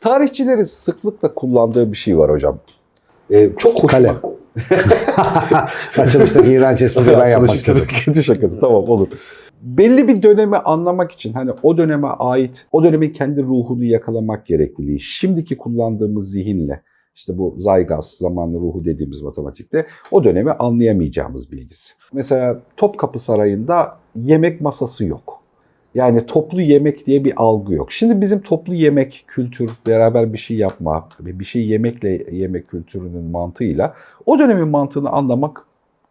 Tarihçilerin sıklıkla kullandığı bir şey var hocam. Ee, çok hoşuma. Kalem. Açılıştaki iğrenç espriyi ben yapmak istedim. Kötü şakası tamam olur. Belli bir dönemi anlamak için hani o döneme ait, o dönemin kendi ruhunu yakalamak gerekliliği, şimdiki kullandığımız zihinle, işte bu Zygas zamanlı ruhu dediğimiz matematikte o dönemi anlayamayacağımız bilgisi. Mesela Topkapı Sarayı'nda yemek masası yok. Yani toplu yemek diye bir algı yok. Şimdi bizim toplu yemek kültür, beraber bir şey yapma bir şey yemekle yemek kültürünün mantığıyla o dönemin mantığını anlamak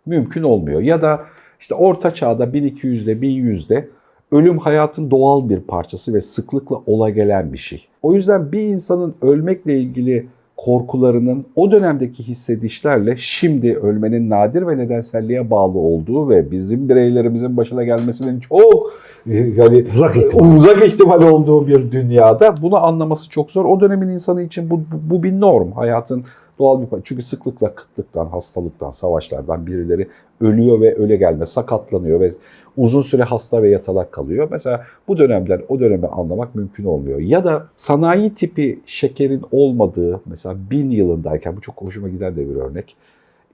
mümkün olmuyor. Ya da işte orta çağda 1200'de 1100'de ölüm hayatın doğal bir parçası ve sıklıkla ola gelen bir şey. O yüzden bir insanın ölmekle ilgili korkularının o dönemdeki hissedişlerle şimdi ölmenin nadir ve nedenselliğe bağlı olduğu ve bizim bireylerimizin başına gelmesinin çok yani Uzak ihtimal. uzak ihtimal olduğu bir dünyada bunu anlaması çok zor. O dönemin insanı için bu, bu bir norm. Hayatın doğal bir. Çünkü sıklıkla kıtlıktan, hastalıktan, savaşlardan birileri ölüyor ve öle gelme, sakatlanıyor ve uzun süre hasta ve yatalak kalıyor. Mesela bu dönemden o dönemi anlamak mümkün olmuyor. Ya da sanayi tipi şekerin olmadığı mesela bin yılındayken bu çok hoşuma giden de bir örnek.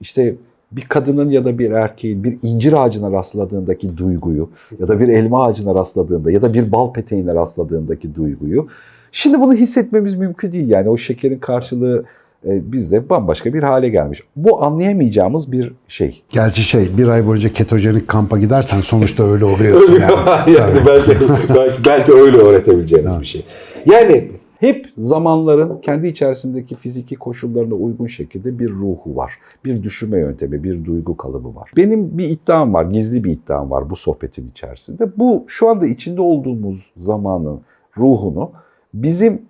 İşte bir kadının ya da bir erkeğin bir incir ağacına rastladığındaki duyguyu ya da bir elma ağacına rastladığında ya da bir bal peteğine rastladığındaki duyguyu şimdi bunu hissetmemiz mümkün değil. Yani o şekerin karşılığı bizde bambaşka bir hale gelmiş. Bu anlayamayacağımız bir şey. Gerçi şey bir ay boyunca ketojenik kampa gidersen sonuçta öyle oluyorsun Öyle yani. yani belki, belki, belki öyle öğretebileceğimiz Evet. bir şey. Yani hep zamanların kendi içerisindeki fiziki koşullarına uygun şekilde bir ruhu var. Bir düşünme yöntemi, bir duygu kalıbı var. Benim bir iddiam var, gizli bir iddiam var bu sohbetin içerisinde. Bu şu anda içinde olduğumuz zamanın ruhunu bizim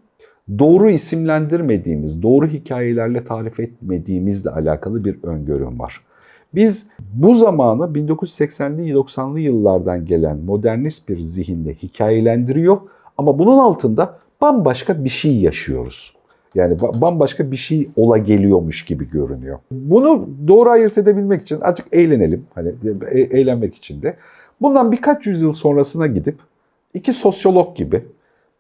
doğru isimlendirmediğimiz, doğru hikayelerle tarif etmediğimizle alakalı bir öngörüm var. Biz bu zamanı 1980'li 90'lı yıllardan gelen modernist bir zihinde hikayelendiriyor ama bunun altında bambaşka bir şey yaşıyoruz. Yani ba- bambaşka bir şey ola geliyormuş gibi görünüyor. Bunu doğru ayırt edebilmek için azıcık eğlenelim. Hani e- eğlenmek için de. Bundan birkaç yüzyıl sonrasına gidip iki sosyolog gibi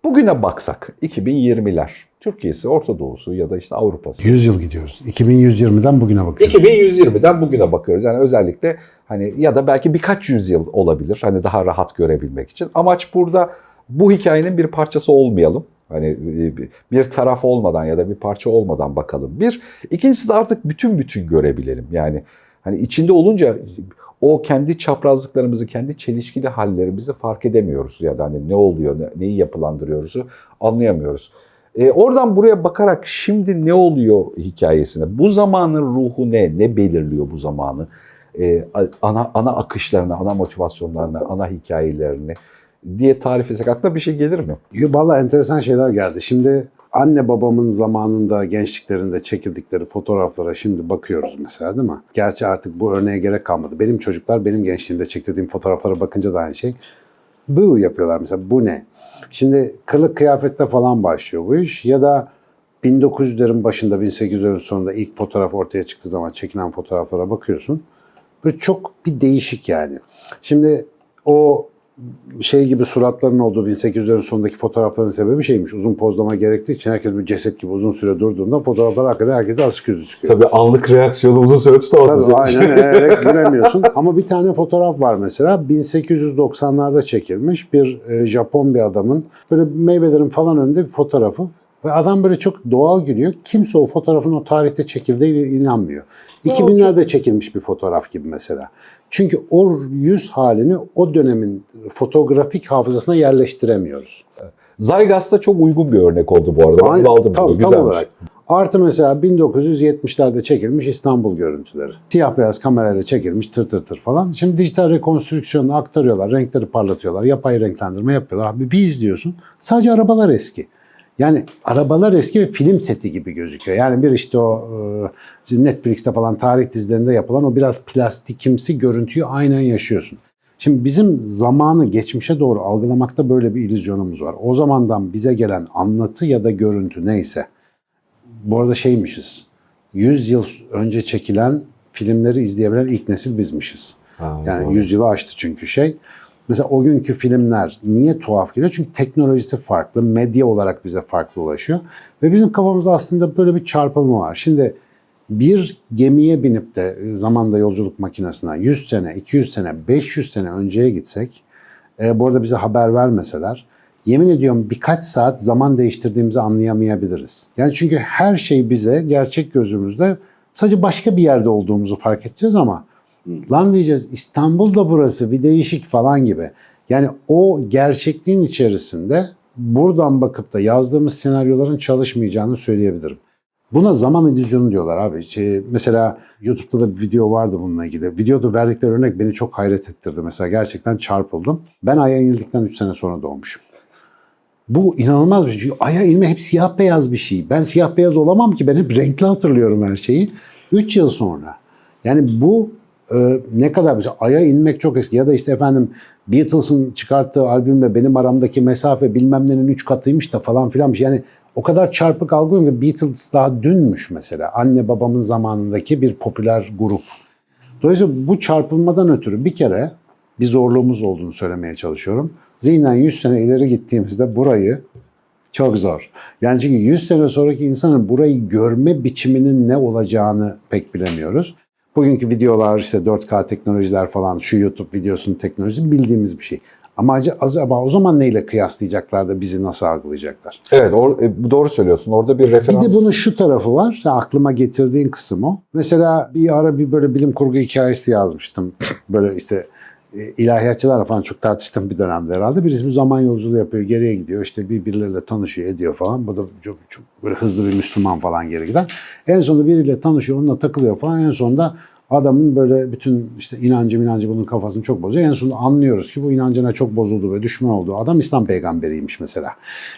bugüne baksak 2020'ler Türkiye'si, Orta Doğu'su ya da işte Avrupa'sı. 100 yıl gidiyoruz. 2120'den bugüne bakıyoruz. 2120'den bugüne bakıyoruz. Yani özellikle hani ya da belki birkaç yüzyıl olabilir. Hani daha rahat görebilmek için. Amaç burada bu hikayenin bir parçası olmayalım. Hani e, bir taraf olmadan ya da bir parça olmadan bakalım. Bir. İkincisi de artık bütün bütün görebilelim. Yani hani içinde olunca o kendi çaprazlıklarımızı, kendi çelişkili hallerimizi fark edemiyoruz. Ya da hani ne oluyor, ne- neyi yapılandırıyoruzu anlayamıyoruz. E, oradan buraya bakarak şimdi ne oluyor hikayesine, bu zamanın ruhu ne, ne belirliyor bu zamanı, E, ana ana akışlarını, ana motivasyonlarını, ana hikayelerini diye tarif etsek aklına bir şey gelir mi? Valla enteresan şeyler geldi. Şimdi anne babamın zamanında gençliklerinde çekildikleri fotoğraflara şimdi bakıyoruz mesela değil mi? Gerçi artık bu örneğe gerek kalmadı. Benim çocuklar benim gençliğimde çektirdiğim fotoğraflara bakınca da aynı şey. Bu yapıyorlar mesela bu ne? Şimdi kılık kıyafette falan başlıyor bu iş ya da 1900'lerin başında 1800'lerin sonunda ilk fotoğraf ortaya çıktığı zaman çekilen fotoğraflara bakıyorsun. Böyle çok bir değişik yani. Şimdi o şey gibi suratların olduğu 1800'lerin sonundaki fotoğrafların sebebi şeymiş. Uzun pozlama gerektiği için herkes bir ceset gibi uzun süre durduğunda fotoğraflar hakikaten herkese asık yüzü çıkıyor. Tabii anlık reaksiyonu uzun süre tutamazsın. Tabii aynen eğerek giremiyorsun. Ama bir tane fotoğraf var mesela 1890'larda çekilmiş bir e, Japon bir adamın böyle meyvelerin falan önünde bir fotoğrafı ve adam böyle çok doğal gülüyor. Kimse o fotoğrafın o tarihte çekildiğine inanmıyor. 2000'lerde çekilmiş bir fotoğraf gibi mesela. Çünkü o yüz halini o dönemin fotoğrafik hafızasına yerleştiremiyoruz. Zygas'ta çok uygun bir örnek oldu bu arada. Aynen, aldım. tam, bunu. tam olarak. Artı mesela 1970'lerde çekilmiş İstanbul görüntüleri. Siyah beyaz kamerayla çekilmiş tır tır tır falan. Şimdi dijital rekonstrüksiyonu aktarıyorlar, renkleri parlatıyorlar, yapay renklendirme yapıyorlar. Abi bir izliyorsun sadece arabalar eski. Yani arabalar eski ve film seti gibi gözüküyor. Yani bir işte o e, Netflix'te falan tarih dizilerinde yapılan o biraz plastikimsi görüntüyü aynen yaşıyorsun. Şimdi bizim zamanı geçmişe doğru algılamakta böyle bir illüzyonumuz var. O zamandan bize gelen anlatı ya da görüntü neyse. Bu arada şeymişiz. 100 yıl önce çekilen filmleri izleyebilen ilk nesil bizmişiz. Ha, Yani doğru. 100 yılı aştı çünkü şey. Mesela o günkü filmler niye tuhaf geliyor? Çünkü teknolojisi farklı, medya olarak bize farklı ulaşıyor. Ve bizim kafamızda aslında böyle bir çarpılma var. Şimdi bir gemiye binip de zamanda yolculuk makinesine 100 sene, 200 sene, 500 sene önceye gitsek, e, bu arada bize haber vermeseler, yemin ediyorum birkaç saat zaman değiştirdiğimizi anlayamayabiliriz. Yani çünkü her şey bize gerçek gözümüzde sadece başka bir yerde olduğumuzu fark edeceğiz ama lan diyeceğiz İstanbul da burası bir değişik falan gibi. Yani o gerçekliğin içerisinde buradan bakıp da yazdığımız senaryoların çalışmayacağını söyleyebilirim. Buna zaman illüzyonu diyorlar abi. Şey, mesela YouTube'da da bir video vardı bununla ilgili. Videoda verdikleri örnek beni çok hayret ettirdi. Mesela gerçekten çarpıldım. Ben Ay'a inildikten 3 sene sonra doğmuşum. Bu inanılmaz bir şey. Ay'a inme hep siyah beyaz bir şey. Ben siyah beyaz olamam ki. Ben hep renkli hatırlıyorum her şeyi. 3 yıl sonra. Yani bu e, ne kadar mesela Ay'a inmek çok eski. Ya da işte efendim Beatles'ın çıkarttığı albümle benim aramdaki mesafe bilmem nenin 3 katıymış da falan filan bir şey. Yani o kadar çarpık algılıyorum ki Beatles daha dünmüş mesela. Anne babamın zamanındaki bir popüler grup. Dolayısıyla bu çarpılmadan ötürü bir kere bir zorluğumuz olduğunu söylemeye çalışıyorum. Zihnen 100 sene ileri gittiğimizde burayı çok zor. Yani çünkü 100 sene sonraki insanın burayı görme biçiminin ne olacağını pek bilemiyoruz. Bugünkü videolar işte 4K teknolojiler falan şu YouTube videosunun teknolojisi bildiğimiz bir şey. Ama acaba- o zaman neyle kıyaslayacaklar da bizi nasıl algılayacaklar? Evet or- e, doğru söylüyorsun. Orada bir Bir referans. de bunun şu tarafı var. aklıma getirdiğin kısım o. Mesela bir ara bir böyle bilim kurgu hikayesi yazmıştım. böyle işte ilahiyatçılarla falan çok tartıştığım bir dönemde herhalde. Birisi bir zaman yolculuğu yapıyor, geriye gidiyor. işte birbirleriyle tanışıyor, ediyor falan. Bu da çok, çok böyle hızlı bir Müslüman falan geri giden. En sonunda biriyle tanışıyor, onunla takılıyor falan. En sonunda adamın böyle bütün işte inancı inancı bunun kafasını çok bozuyor. En sonunda anlıyoruz ki bu inancına çok bozuldu ve düşman olduğu adam İslam peygamberiymiş mesela.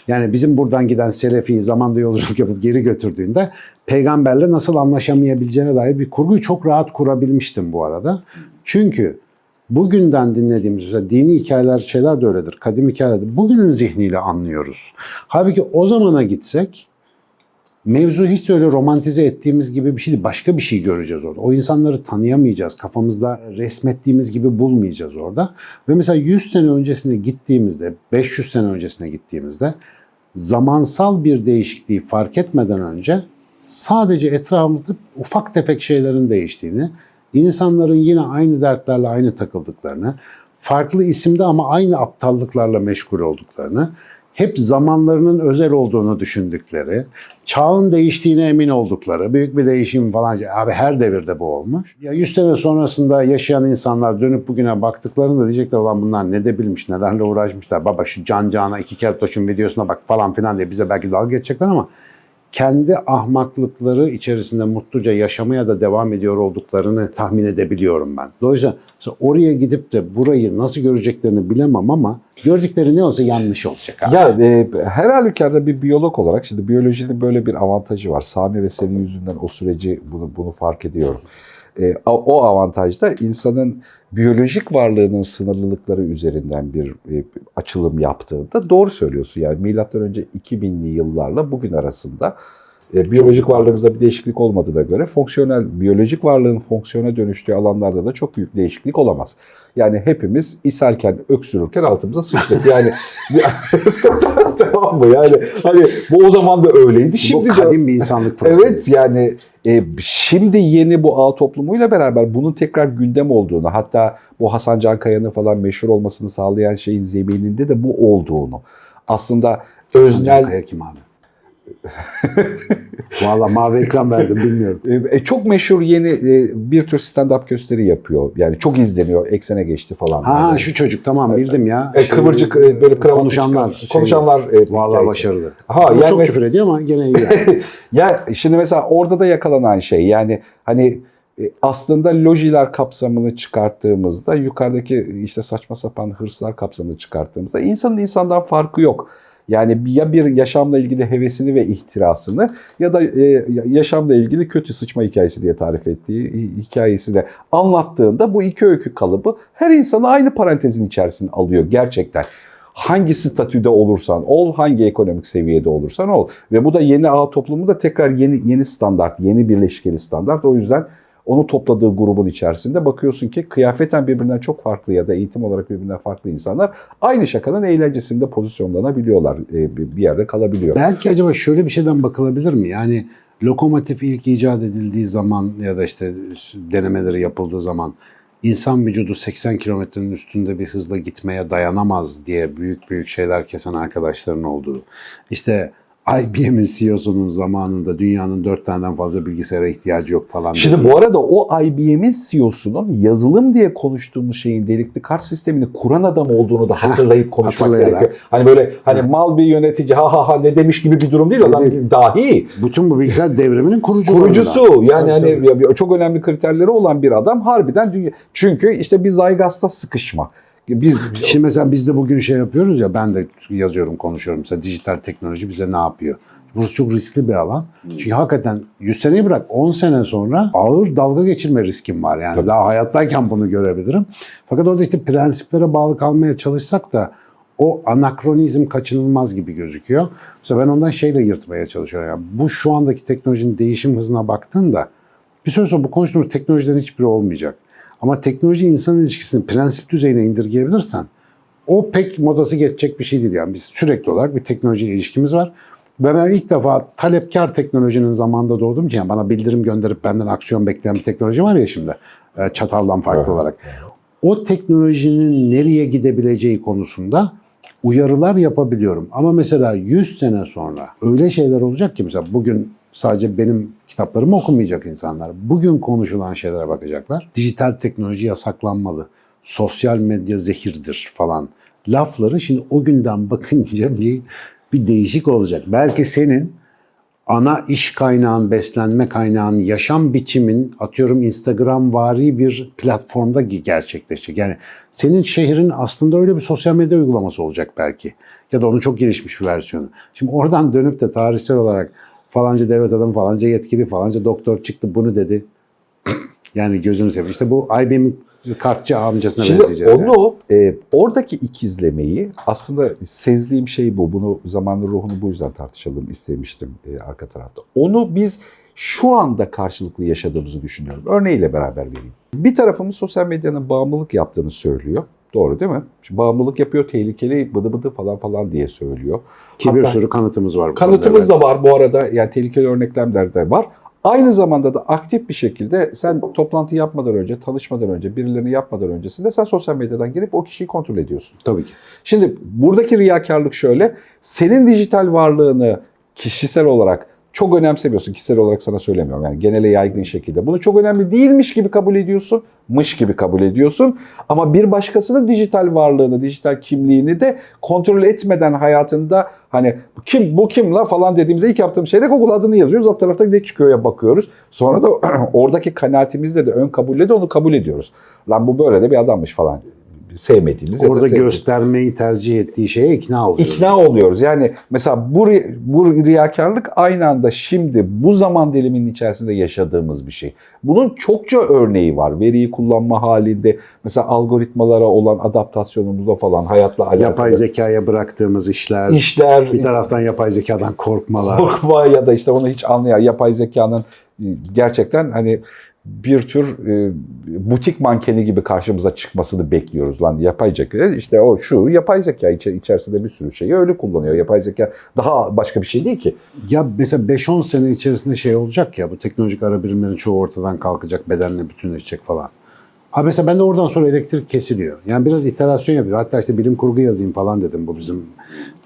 Yani bizim buradan giden Selefi zamanda yolculuk yapıp geri götürdüğünde peygamberle nasıl anlaşamayabileceğine dair bir kurguyu çok rahat kurabilmiştim bu arada. Çünkü bugünden dinlediğimiz mesela dini hikayeler şeyler de öyledir. Kadim hikayeler bugünün zihniyle anlıyoruz. Halbuki o zamana gitsek mevzu hiç öyle romantize ettiğimiz gibi bir şey değil. Başka bir şey göreceğiz orada. O insanları tanıyamayacağız. Kafamızda resmettiğimiz gibi bulmayacağız orada. Ve mesela 100 sene öncesine gittiğimizde, 500 sene öncesine gittiğimizde zamansal bir değişikliği fark etmeden önce sadece etrafımızda ufak tefek şeylerin değiştiğini, insanların yine aynı dertlerle aynı takıldıklarını, farklı isimde ama aynı aptallıklarla meşgul olduklarını, hep zamanlarının özel olduğunu düşündükleri, çağın değiştiğine emin oldukları, büyük bir değişim falan. Abi her devirde bu olmuş. Ya 100 sene sonrasında yaşayan insanlar dönüp bugüne baktıklarında diyecekler olan bunlar ne de bilmiş, nelerle uğraşmışlar. Baba şu can cana iki keltoşun videosuna bak falan filan diye bize belki dalga geçecekler ama kendi ahmaklıkları içerisinde mutluca yaşamaya da devam ediyor olduklarını tahmin edebiliyorum ben. Dolayısıyla oraya gidip de burayı nasıl göreceklerini bilemem ama gördükleri ne olsa yanlış olacak abi. Ya e, her halükarda bir biyolog olarak şimdi biyolojinin böyle bir avantajı var. Sami ve senin yüzünden o süreci bunu bunu fark ediyorum. E, o o avantaj da insanın biyolojik varlığının sınırlılıkları üzerinden bir e, açılım yaptığında doğru söylüyorsun. Yani milattan önce 2000'li yıllarla bugün arasında e, biyolojik varlığımızda bir değişiklik olmadığına göre fonksiyonel biyolojik varlığın fonksiyona dönüştüğü alanlarda da çok büyük değişiklik olamaz. Yani hepimiz ishalken, öksürürken altımıza sıçtık. Yani tamam mı? Yani hani bu o zaman da öyleydi. Şimdi bu de kadim bir insanlık problemi. Evet yani e, şimdi yeni bu ağ toplumuyla beraber bunun tekrar gündem olduğunu hatta bu Hasan Can Kaya'nın falan meşhur olmasını sağlayan şeyin zemininde de bu olduğunu aslında Öznel. öznel Kaya kim abi? Valla mavi ekran verdim bilmiyorum. e, çok meşhur yeni e, bir tür stand-up gösteri yapıyor. Yani çok izleniyor. Eksene geçti falan. Ha Yani, şu çocuk tamam bildim ya. e, kıvırcık e, böyle kravatlı konuşanlar. çıkan- konuşanlar e, Valla hikayesi. başarılı. Ha Ama yani çok küfür ediyor ama gene iyi. yani. Ya şimdi mesela orada da yakalanan şey yani hani e, aslında lojiler kapsamını çıkarttığımızda yukarıdaki işte saçma sapan hırslar kapsamını çıkarttığımızda insanın insandan farkı yok. Yani ya bir yaşamla ilgili hevesini ve ihtirasını ya da e, yaşamla ilgili kötü sıçma hikayesi diye tarif ettiği hi- hikayesi de anlattığında bu iki öykü kalıbı her insanı aynı parantezin içerisine alıyor gerçekten. Hangi statüde olursan ol, hangi ekonomik seviyede olursan ol. Ve bu da yeni ağ toplumu da tekrar yeni yeni standart, yeni birleşkeli standart. O yüzden onu topladığı grubun içerisinde bakıyorsun ki kıyafeten birbirinden çok farklı ya da eğitim olarak birbirinden farklı insanlar aynı şakanın eğlencesinde pozisyonlanabiliyorlar. E, bir yerde kalabiliyor. Belki acaba şöyle bir şeyden bakılabilir mi? Yani lokomotif ilk icat edildiği zaman ya da işte denemeleri yapıldığı zaman insan vücudu 80 kilometrenin üstünde bir hızla gitmeye dayanamaz diye büyük büyük şeyler kesen arkadaşların olduğu. İşte IBM'in CEO'sunun zamanında dünyanın dört taneden fazla bilgisayara ihtiyacı yok falan. Şimdi dedi. bu arada o IBM'in CEO'sunun yazılım diye konuştuğumuz şeyin delikli kart sistemini kuran adam olduğunu da hatırlayıp konuşmak gerekiyor. Hani böyle hani mal bir yönetici ha ha ha ne demiş gibi bir durum değil. Adam Değil. dahi. bütün bu bilgisayar devriminin kurucularından. Kurucusu yani Tabii, hani tabii. çok önemli kriterleri olan bir adam harbiden dünya. Çünkü işte bir Zygas'ta sıkışma. Bir, Şimdi mesela biz de bugün şey yapıyoruz ya ben de yazıyorum konuşuyorum mesela dijital teknoloji bize ne yapıyor? Burası çok riskli bir alan. Çünkü hakikaten 100 seneyi bırak 10 sene sonra ağır dalga geçirme riskim var. Yani Tabii. daha hayattayken bunu görebilirim. Fakat orada işte prensiplere bağlı kalmaya çalışsak da o anakronizm kaçınılmaz gibi gözüküyor. Mesela ben ondan şeyle yırtmaya çalışıyorum. Yani bu şu andaki teknolojinin değişim hızına baktığında bir süre sonra bu konuştuğumuz teknolojilerin hiçbiri olmayacak. Ama teknoloji insan ilişkisini prensip düzeyine indirgeyebilirsen o pek modası geçecek bir şey değil. Yani biz sürekli olarak bir teknolojiyle ilişkimiz var. Ve ben ilk defa talepkar teknolojinin zamanında doğdum için yani bana bildirim gönderip benden aksiyon bekleyen bir teknoloji var ya şimdi e, çataldan farklı Evet. olarak. O teknolojinin nereye gidebileceği konusunda uyarılar yapabiliyorum. Ama mesela 100 sene sonra öyle şeyler olacak ki mesela bugün sadece benim kitaplarımı okumayacak insanlar. Bugün konuşulan şeylere bakacaklar. Dijital teknoloji yasaklanmalı. Sosyal medya zehirdir falan. Lafları şimdi o günden bakınca bir bir değişik olacak. Belki senin ana iş kaynağın, beslenme kaynağın, yaşam biçimin atıyorum Instagram vari bir platformda ge- gerçekleşecek. Yani senin şehrin aslında öyle bir sosyal medya uygulaması olacak belki. Ya da onun çok gelişmiş bir versiyonu. Şimdi oradan dönüp de tarihsel olarak falanca devlet adamı, falanca yetkili, falanca doktor çıktı bunu dedi. Yani gözünü seveyim. İşte bu IBM'in kartçı amcasına Şimdi benzeyecek. yani. onu e, oradaki ikizlemeyi aslında sezdiğim şey bu. Bunu zamanlı ruhunu bu yüzden tartışalım istemiştim e, arka tarafta. Onu biz şu anda karşılıklı yaşadığımızı düşünüyorum. Örneğiyle beraber vereyim. Bir tarafımız sosyal medyanın bağımlılık yaptığını söylüyor. Doğru değil mi? Şimdi bağımlılık yapıyor, tehlikeli, bıdı bıdı falan falan diye söylüyor. Ki bir Hatta- sürü kanıtımız var. bu Kanıtımız konuda. da var bu arada. Yani tehlikeli örneklemler de var. Aynı zamanda da aktif bir şekilde sen toplantı yapmadan önce, tanışmadan önce, birilerini yapmadan öncesinde sen sosyal medyadan girip o kişiyi kontrol ediyorsun. Tabii ki. Şimdi buradaki riyakarlık şöyle. Senin dijital varlığını kişisel olarak çok önemsemiyorsun. Kişisel olarak sana söylemiyorum. Yani genele yaygın şekilde. Bunu çok önemli değilmiş gibi kabul ediyorsun. Mış gibi kabul ediyorsun. Ama bir başkasının dijital varlığını, dijital kimliğini de kontrol etmeden hayatında hani kim bu kim la falan dediğimizde ilk yaptığım şey de Google adını yazıyoruz. Alt tarafta ne çıkıyor ya bakıyoruz. Sonra da oradaki kanaatimizle de ön kabulle de onu kabul ediyoruz. Lan bu böyle de bir adammış falan. Sevmediğimiz ya da Orada sevdiğimiz. göstermeyi tercih ettiği şeye ikna oluyoruz. İkna oluyoruz. Yani mesela bu, bu riyakarlık aynı anda şimdi bu zaman diliminin içerisinde yaşadığımız bir şey. Bunun çokça örneği var. Veriyi kullanma halinde mesela algoritmalara olan adaptasyonumuzda falan hayatla alakalı. Yapay zekaya bıraktığımız işler, işler, bir taraftan yapay zekadan korkmalar. korkma ya da işte onu hiç anlayan yapay zekanın e, gerçekten hani bir tür e, butik mankeni gibi karşımıza çıkmasını bekliyoruz lan yapay zeka işte o şu yapay zeka içe- içerisinde bir sürü şeyi öyle kullanıyor yapay zeka daha başka bir şey değil ki Ya mesela 5-10 sene içerisinde şey olacak ya bu teknolojik ara birimlerin çoğu ortadan kalkacak, bedenle bütünleşecek falan. Abi mesela ben de oradan sonra elektrik kesiliyor. Yani biraz iterasyon yapıyor. Hatta işte bilim kurgu yazayım falan dedim. Bu bizim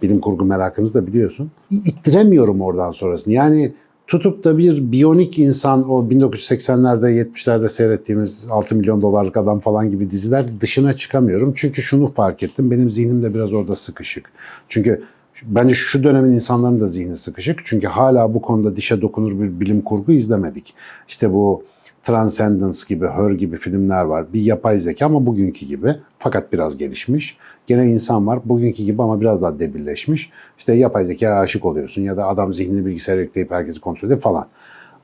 bilim kurgu merakımız da biliyorsun. İttiremiyorum oradan sonrasını. Yani tutup da bir biyonik insan o 1980'lerde 70'lerde seyrettiğimiz 6 milyon dolarlık adam falan gibi diziler dışına çıkamıyorum. Çünkü şunu fark ettim. Benim zihnim de biraz orada sıkışık. Çünkü Bence şu dönemin insanların da zihni sıkışık. Çünkü hala bu konuda dişe dokunur bir bilim kurgu izlemedik. İşte bu Transcendence gibi, Her gibi filmler var. Bir yapay zeka ama bugünkü gibi. Fakat biraz gelişmiş. Gene insan var bugünkü gibi ama biraz daha debilleşmiş. İşte yapay zekaya aşık oluyorsun ya da adam zihnini bilgisayara yükleyip herkesi kontrol ediyor falan.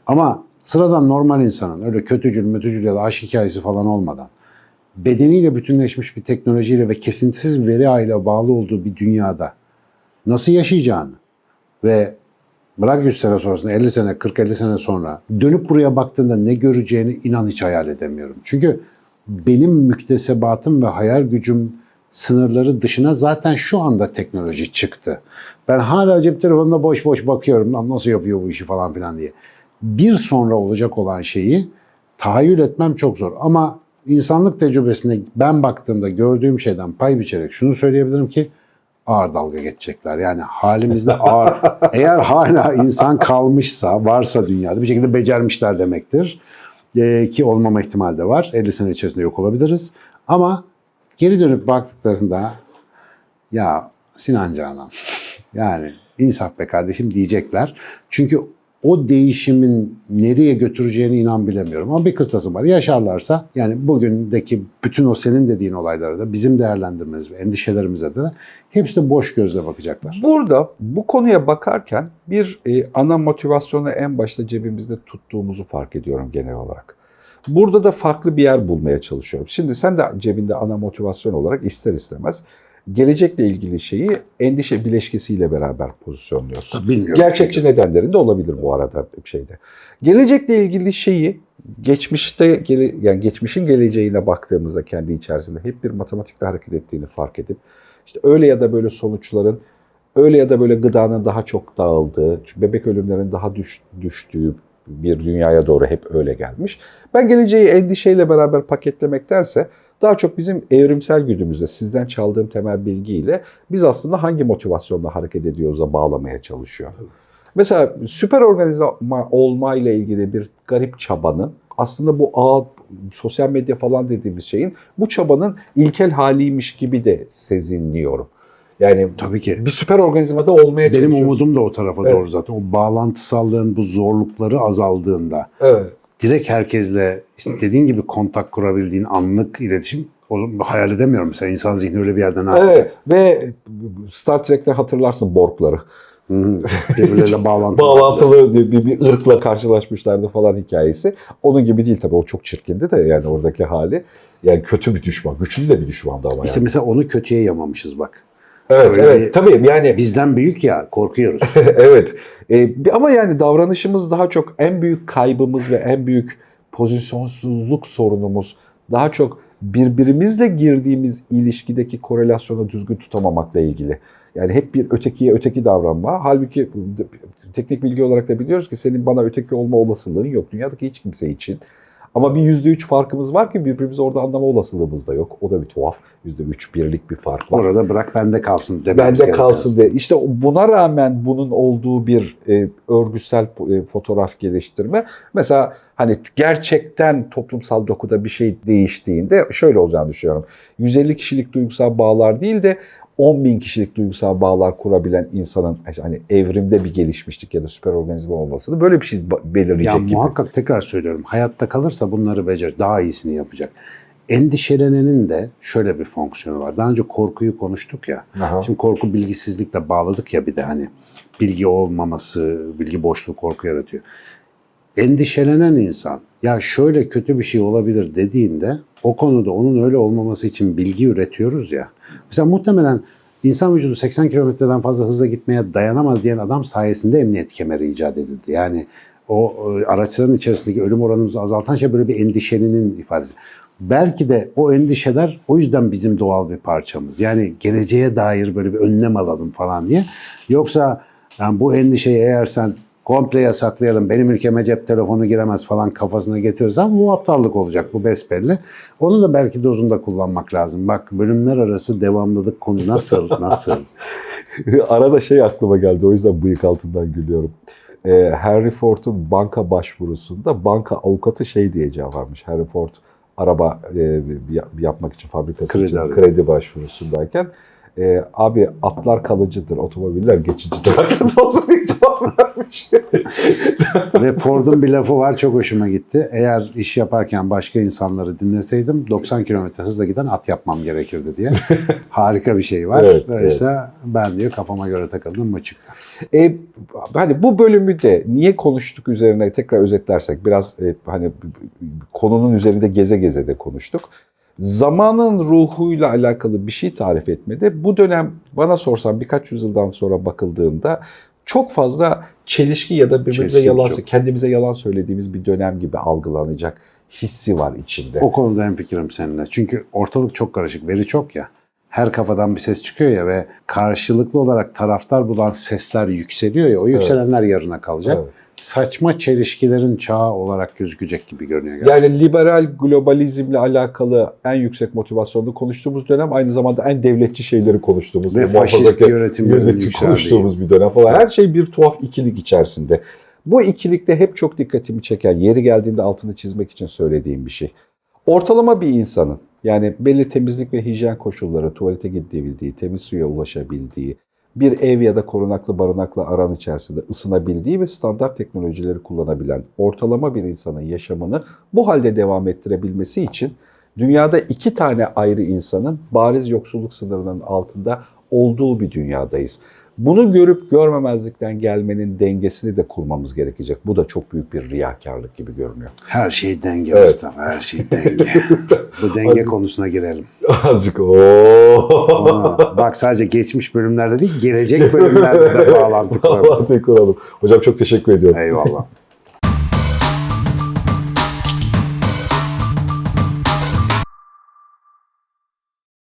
Ama sıradan normal insanın öyle kötücül, mötücül ya da aşk hikayesi falan olmadan bedeniyle bütünleşmiş bir teknolojiyle ve kesintisiz veri ağıyla bağlı olduğu bir dünyada nasıl yaşayacağını ve Bırak 100 sene sonrasında 50 sene 40-50 sene sonra dönüp buraya baktığında ne göreceğini inan hiç hayal edemiyorum. Çünkü benim müktesebatım ve hayal gücüm sınırları dışına zaten şu anda teknoloji çıktı. Ben hala cep telefonuna boş boş bakıyorum lan nasıl yapıyor bu işi falan filan diye. Bir sonra olacak olan şeyi tahayyül etmem çok zor. Ama insanlık tecrübesine ben baktığımda gördüğüm şeyden pay biçerek şunu söyleyebilirim ki ağır dalga geçecekler. Yani halimizde ağır. Eğer hala insan kalmışsa, varsa dünyada bir şekilde becermişler demektir. Ee, ki olmama ihtimali de var. 50 sene içerisinde yok olabiliriz. Ama geri dönüp baktıklarında ya Sinan Canan yani insaf be kardeşim diyecekler. Çünkü o değişimin nereye götüreceğini inan bilemiyorum. Ama bir kıstası var. Yaşarlarsa yani bugündeki bütün o senin dediğin olaylara da bizim değerlendirmemiz ve endişelerimize de hepsi de boş gözle bakacaklar. Burada bu konuya bakarken bir e, ana motivasyonu en başta cebimizde tuttuğumuzu fark ediyorum genel olarak. Burada da farklı bir yer bulmaya çalışıyorum. Şimdi sen de cebinde ana motivasyon olarak ister istemez gelecekle ilgili şeyi endişe bileşkesiyle beraber pozisyonluyorsun. Bilmiyorum. Gerçekçi nedenlerin de olabilir bu arada bir şeyde. Gelecekle ilgili şeyi geçmişte yani geçmişin geleceğine baktığımızda kendi içerisinde hep bir matematikle hareket ettiğini fark edip işte öyle ya da böyle sonuçların öyle ya da böyle gıdanın daha çok dağıldığı, bebek ölümlerinin daha düş, düştüğü bir dünyaya doğru hep öyle gelmiş. Ben geleceği endişeyle beraber paketlemektense daha çok bizim evrimsel güdümüzde sizden çaldığım temel bilgiyle biz aslında hangi motivasyonla hareket ediyoruz'a bağlamaya çalışıyor. Mesela süper organizma olma ile ilgili bir garip çabanın aslında bu ağ, sosyal medya falan dediğimiz şeyin bu çabanın ilkel haliymiş gibi de sezinliyorum. Yani Tabii ki. bir süper organizmada olmaya Benim umudum da o tarafa Evet. doğru zaten. O bağlantısallığın bu zorlukları azaldığında Evet. Direkt herkesle istediğin gibi kontak kurabildiğin anlık iletişim o hayal edemiyorum. Mesela insan zihni öyle bir yerden yapıyor? Evet ve Star Trek'te hatırlarsın Borg'ları. Hı. Birbirleriyle bağlantılı. Bağlantılı bir, bir, bir ırkla karşılaşmışlardı falan hikayesi. Onun gibi değil tabii o çok çirkindi de yani oradaki hali. Yani kötü bir düşman, güçlü de bir düşmandı ama İşte yani. mesela onu kötüye yamamışız bak. Evet, öyle evet bir- tabii yani Bizden büyük ya korkuyoruz. evet. Bir- ama yani davranışımız daha çok en büyük kaybımız ve en büyük pozisyonsuzluk sorunumuz daha çok birbirimizle girdiğimiz ilişkideki korelasyonu düzgün tutamamakla ilgili. Yani hep bir ötekiye öteki davranma. Halbuki teknik bilgi olarak da biliyoruz ki senin bana öteki olma olasılığın yok. Dünyadaki hiç kimse için. Ama bir yüzde üç farkımız var ki birbirimizi orada anlama olasılığımız da yok. O da bir tuhaf. Yüzde üç birlik bir fark var. Orada bırak bende kalsın dememiz Bende kalsın diye. İşte buna rağmen bunun olduğu bir e, örgüsel e, fotoğraf geliştirme. Mesela hani gerçekten toplumsal dokuda bir şey değiştiğinde şöyle olacağını düşünüyorum. 150 kişilik duygusal bağlar değil de 10 bin kişilik duygusal bağlar kurabilen insanın hani evrimde bir gelişmişlik ya da süper organizma olmasını böyle bir şey belirleyecek Ya gibi. muhakkak tekrar söylüyorum. Hayatta kalırsa bunları becer, daha iyisini yapacak. Endişelenenin de şöyle bir fonksiyonu var. Daha önce korkuyu konuştuk ya. Aha. Şimdi korku bilgisizlikle bağladık ya bir de hani bilgi olmaması, bilgi boşluğu korku yaratıyor. Endişelenen insan ya şöyle kötü bir şey olabilir dediğinde o konuda onun öyle olmaması için bilgi üretiyoruz ya. Mesela muhtemelen insan vücudu 80 kilometreden fazla hızla gitmeye dayanamaz diyen adam sayesinde emniyet kemeri icat edildi. Yani o e, araçların içerisindeki ölüm oranımızı azaltan şey böyle bir endişenin ifadesi. Belki de o endişeler o yüzden bizim doğal bir parçamız. Yani geleceğe dair böyle bir önlem alalım falan diye. Yoksa yani bu endişeyi eğer sen komple yasaklayalım, benim ülkeme cep telefonu giremez falan kafasına getirirsen bu aptallık olacak, bu besbelli. Onu da belki dozunda kullanmak lazım. Bak bölümler arası devamlılık konu nasıl, nasıl? Arada şey aklıma geldi o yüzden bıyık altından gülüyorum. Ee, Henry Ford'un banka başvurusunda banka avukatı şey diye cevap vermiş. Henry Ford araba e, yap- yapmak için fabrikası Kredi için arıyor. kredi başvurusundayken e, abi atlar kalıcıdır, otomobiller geçicidir. Hakkında olsun diye cevap vermiş. Ve Ford'un bir lafı var çok hoşuma gitti. Eğer iş yaparken başka insanları dinleseydim 90 kilometre hızla giden at yapmam gerekirdi diye. Harika bir şey var. Evet, Dolayısıyla ben diyor kafama göre takıldım mı çıktı. E, hani bu bölümü de niye konuştuk üzerine tekrar özetlersek biraz e, hani konunun üzerinde geze geze de konuştuk. Zamanın ruhuyla alakalı bir şey tarif etmede bu dönem bana sorsan birkaç yüzyıldan sonra bakıldığında çok fazla çelişki ya da birbirimize Çelişkimiz yalan, yok. kendimize yalan söylediğimiz bir dönem gibi algılanacak hissi var içinde. O konuda hemfikirim seninle. Çünkü ortalık çok karışık, veri çok ya. Her kafadan bir ses çıkıyor ya ve karşılıklı olarak taraftar bulan sesler yükseliyor ya. O yükselenler yarına kalacak. Evet. Saçma çelişkilerin çağı olarak gözükecek gibi görünüyor. gerçekten. Yani liberal globalizmle alakalı en yüksek motivasyonlu konuştuğumuz dönem aynı zamanda en devletçi şeyleri konuştuğumuz Ve faşist yönetim yükseldiği. konuştuğumuz bir dönem falan. Her şey bir tuhaf ikilik içerisinde. Bu ikilikte hep çok dikkatimi çeken, yeri geldiğinde altını çizmek için söylediğim bir şey. Ortalama bir insanın yani belli temizlik ve hijyen koşulları, tuvalete gidebildiği, temiz suya ulaşabildiği, bir ev ya da korunaklı barınakla aran içerisinde ısınabildiği ve standart teknolojileri kullanabilen ortalama bir insanın yaşamını bu halde devam ettirebilmesi için dünyada iki tane ayrı insanın bariz yoksulluk sınırının altında olduğu bir dünyadayız. Bunu görüp görmemezlikten gelmenin dengesini de kurmamız gerekecek. Bu da çok büyük bir riyakarlık gibi görünüyor. Her şey denge Evet. Mustafa, her şey denge. Bu denge Hadi. konusuna girelim. Azıcık. Ona- bak sadece geçmiş bölümlerde değil, gelecek bölümlerde de bağlantı kuralım. Bağlantıyı kuralım. Hocam çok teşekkür ediyorum. Eyvallah.